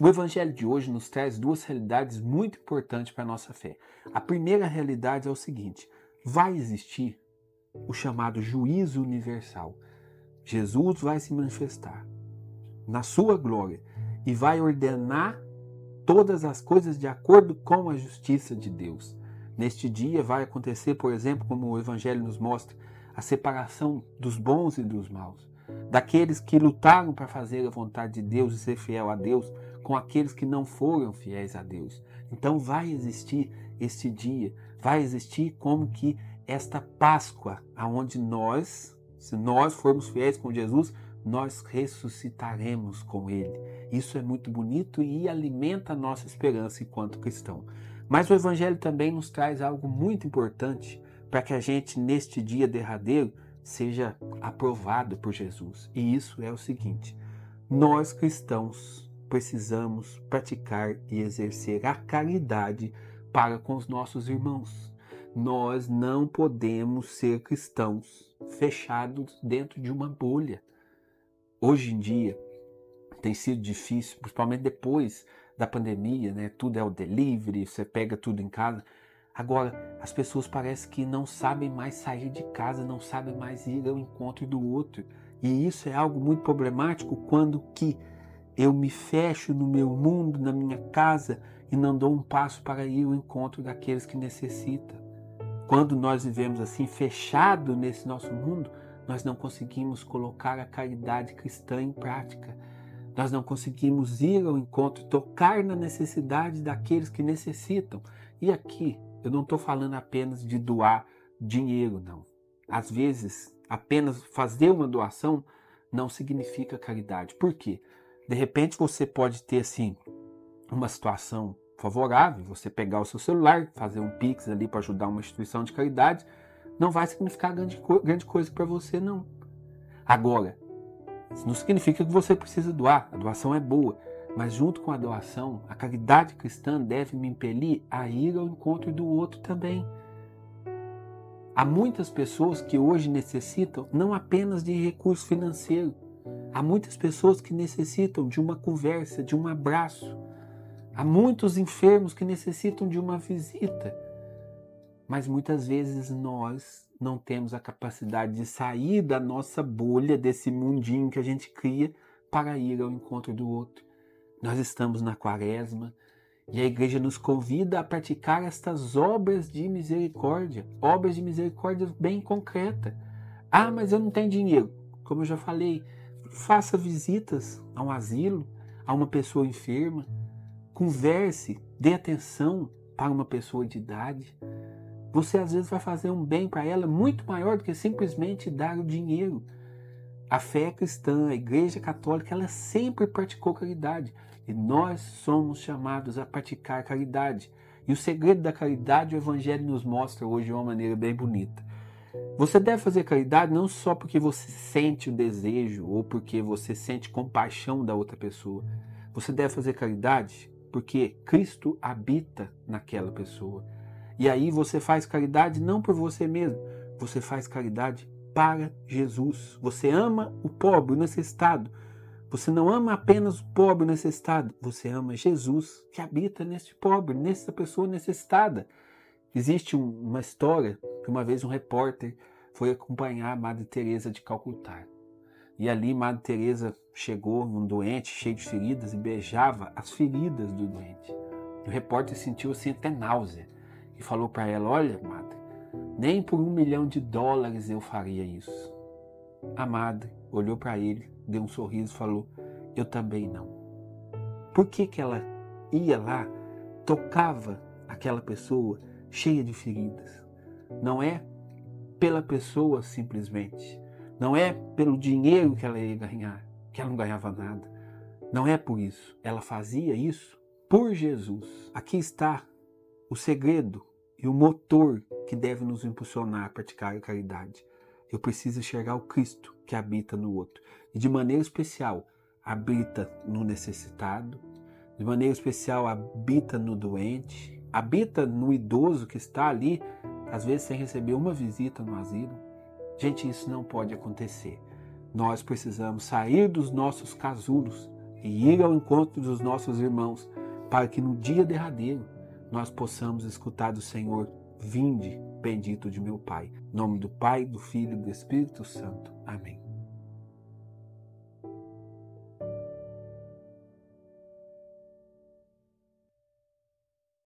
O evangelho de hoje nos traz duas realidades muito importantes para a nossa fé. A primeira realidade é o seguinte: vai existir o chamado juízo universal. Jesus vai se manifestar na sua glória e vai ordenar todas as coisas de acordo com a justiça de Deus. Neste dia vai acontecer, por exemplo, como o Evangelho nos mostra, a separação dos bons e dos maus, daqueles que lutaram para fazer a vontade de Deus e ser fiel a Deus, com aqueles que não foram fiéis a Deus. Então vai existir este dia, vai existir como que esta Páscoa, aonde nós, se nós formos fiéis com Jesus, nós ressuscitaremos com Ele. Isso é muito bonito e alimenta a nossa esperança enquanto cristão. Mas o Evangelho também nos traz algo muito importante para que a gente, neste dia derradeiro, seja aprovado por Jesus. E isso é o seguinte: nós cristãos precisamos praticar e exercer a caridade para com os nossos irmãos. Nós não podemos ser cristãos fechados dentro de uma bolha. Hoje em dia tem sido difícil, principalmente depois da pandemia, né? Tudo é o delivery, você pega tudo em casa. Agora, as pessoas parecem que não sabem mais sair de casa, não sabem mais ir ao encontro do outro. E isso é algo muito problemático quando que eu me fecho no meu mundo, na minha casa e não dou um passo para ir ao encontro daqueles que necessitam. Quando nós vivemos assim, fechado nesse nosso mundo, nós não conseguimos colocar a caridade cristã em prática. Nós não conseguimos ir ao encontro, tocar na necessidade daqueles que necessitam. E aqui, eu não estou falando apenas de doar dinheiro, não. Às vezes, apenas fazer uma doação não significa caridade. Por quê? De repente você pode ter assim uma situação favorável, você pegar o seu celular, fazer um pix ali para ajudar uma instituição de caridade, não vai significar grande, grande coisa para você, não. Agora, isso não significa que você precisa doar, a doação é boa, mas junto com a doação, a caridade cristã deve me impelir a ir ao encontro do outro também. Há muitas pessoas que hoje necessitam não apenas de recurso financeiro, há muitas pessoas que necessitam de uma conversa, de um abraço, há muitos enfermos que necessitam de uma visita mas muitas vezes nós não temos a capacidade de sair da nossa bolha, desse mundinho que a gente cria, para ir ao encontro do outro. Nós estamos na quaresma e a igreja nos convida a praticar estas obras de misericórdia, obras de misericórdia bem concreta. Ah, mas eu não tenho dinheiro. Como eu já falei, faça visitas a um asilo, a uma pessoa enferma, converse, dê atenção para uma pessoa de idade. Você às vezes vai fazer um bem para ela muito maior do que simplesmente dar o dinheiro. A fé cristã, a Igreja Católica, ela sempre praticou caridade e nós somos chamados a praticar caridade. E o segredo da caridade o Evangelho nos mostra hoje de uma maneira bem bonita. Você deve fazer caridade não só porque você sente o desejo ou porque você sente compaixão da outra pessoa. Você deve fazer caridade porque Cristo habita naquela pessoa. E aí você faz caridade não por você mesmo, você faz caridade para Jesus. Você ama o pobre, o necessitado. Você não ama apenas o pobre, necessitado. Você ama Jesus que habita neste pobre, nessa pessoa necessitada. Existe uma história que uma vez um repórter foi acompanhar a Madre Teresa de Calcutá. E ali Madre Teresa chegou num doente cheio de feridas e beijava as feridas do doente. O repórter sentiu assim até náusea e falou para ela: Olha, madre, nem por um milhão de dólares eu faria isso. A madre olhou para ele, deu um sorriso e falou: Eu também não. Por que, que ela ia lá, tocava aquela pessoa cheia de feridas? Não é pela pessoa simplesmente. Não é pelo dinheiro que ela ia ganhar, que ela não ganhava nada. Não é por isso. Ela fazia isso por Jesus. Aqui está o segredo e o motor que deve nos impulsionar a praticar a caridade. Eu preciso enxergar o Cristo que habita no outro. E de maneira especial, habita no necessitado, de maneira especial, habita no doente, habita no idoso que está ali, às vezes sem receber uma visita no asilo. Gente, isso não pode acontecer. Nós precisamos sair dos nossos casulos e ir ao encontro dos nossos irmãos, para que no dia derradeiro nós possamos escutar do Senhor: Vinde, bendito de meu Pai. Em nome do Pai, do Filho e do Espírito Santo. Amém.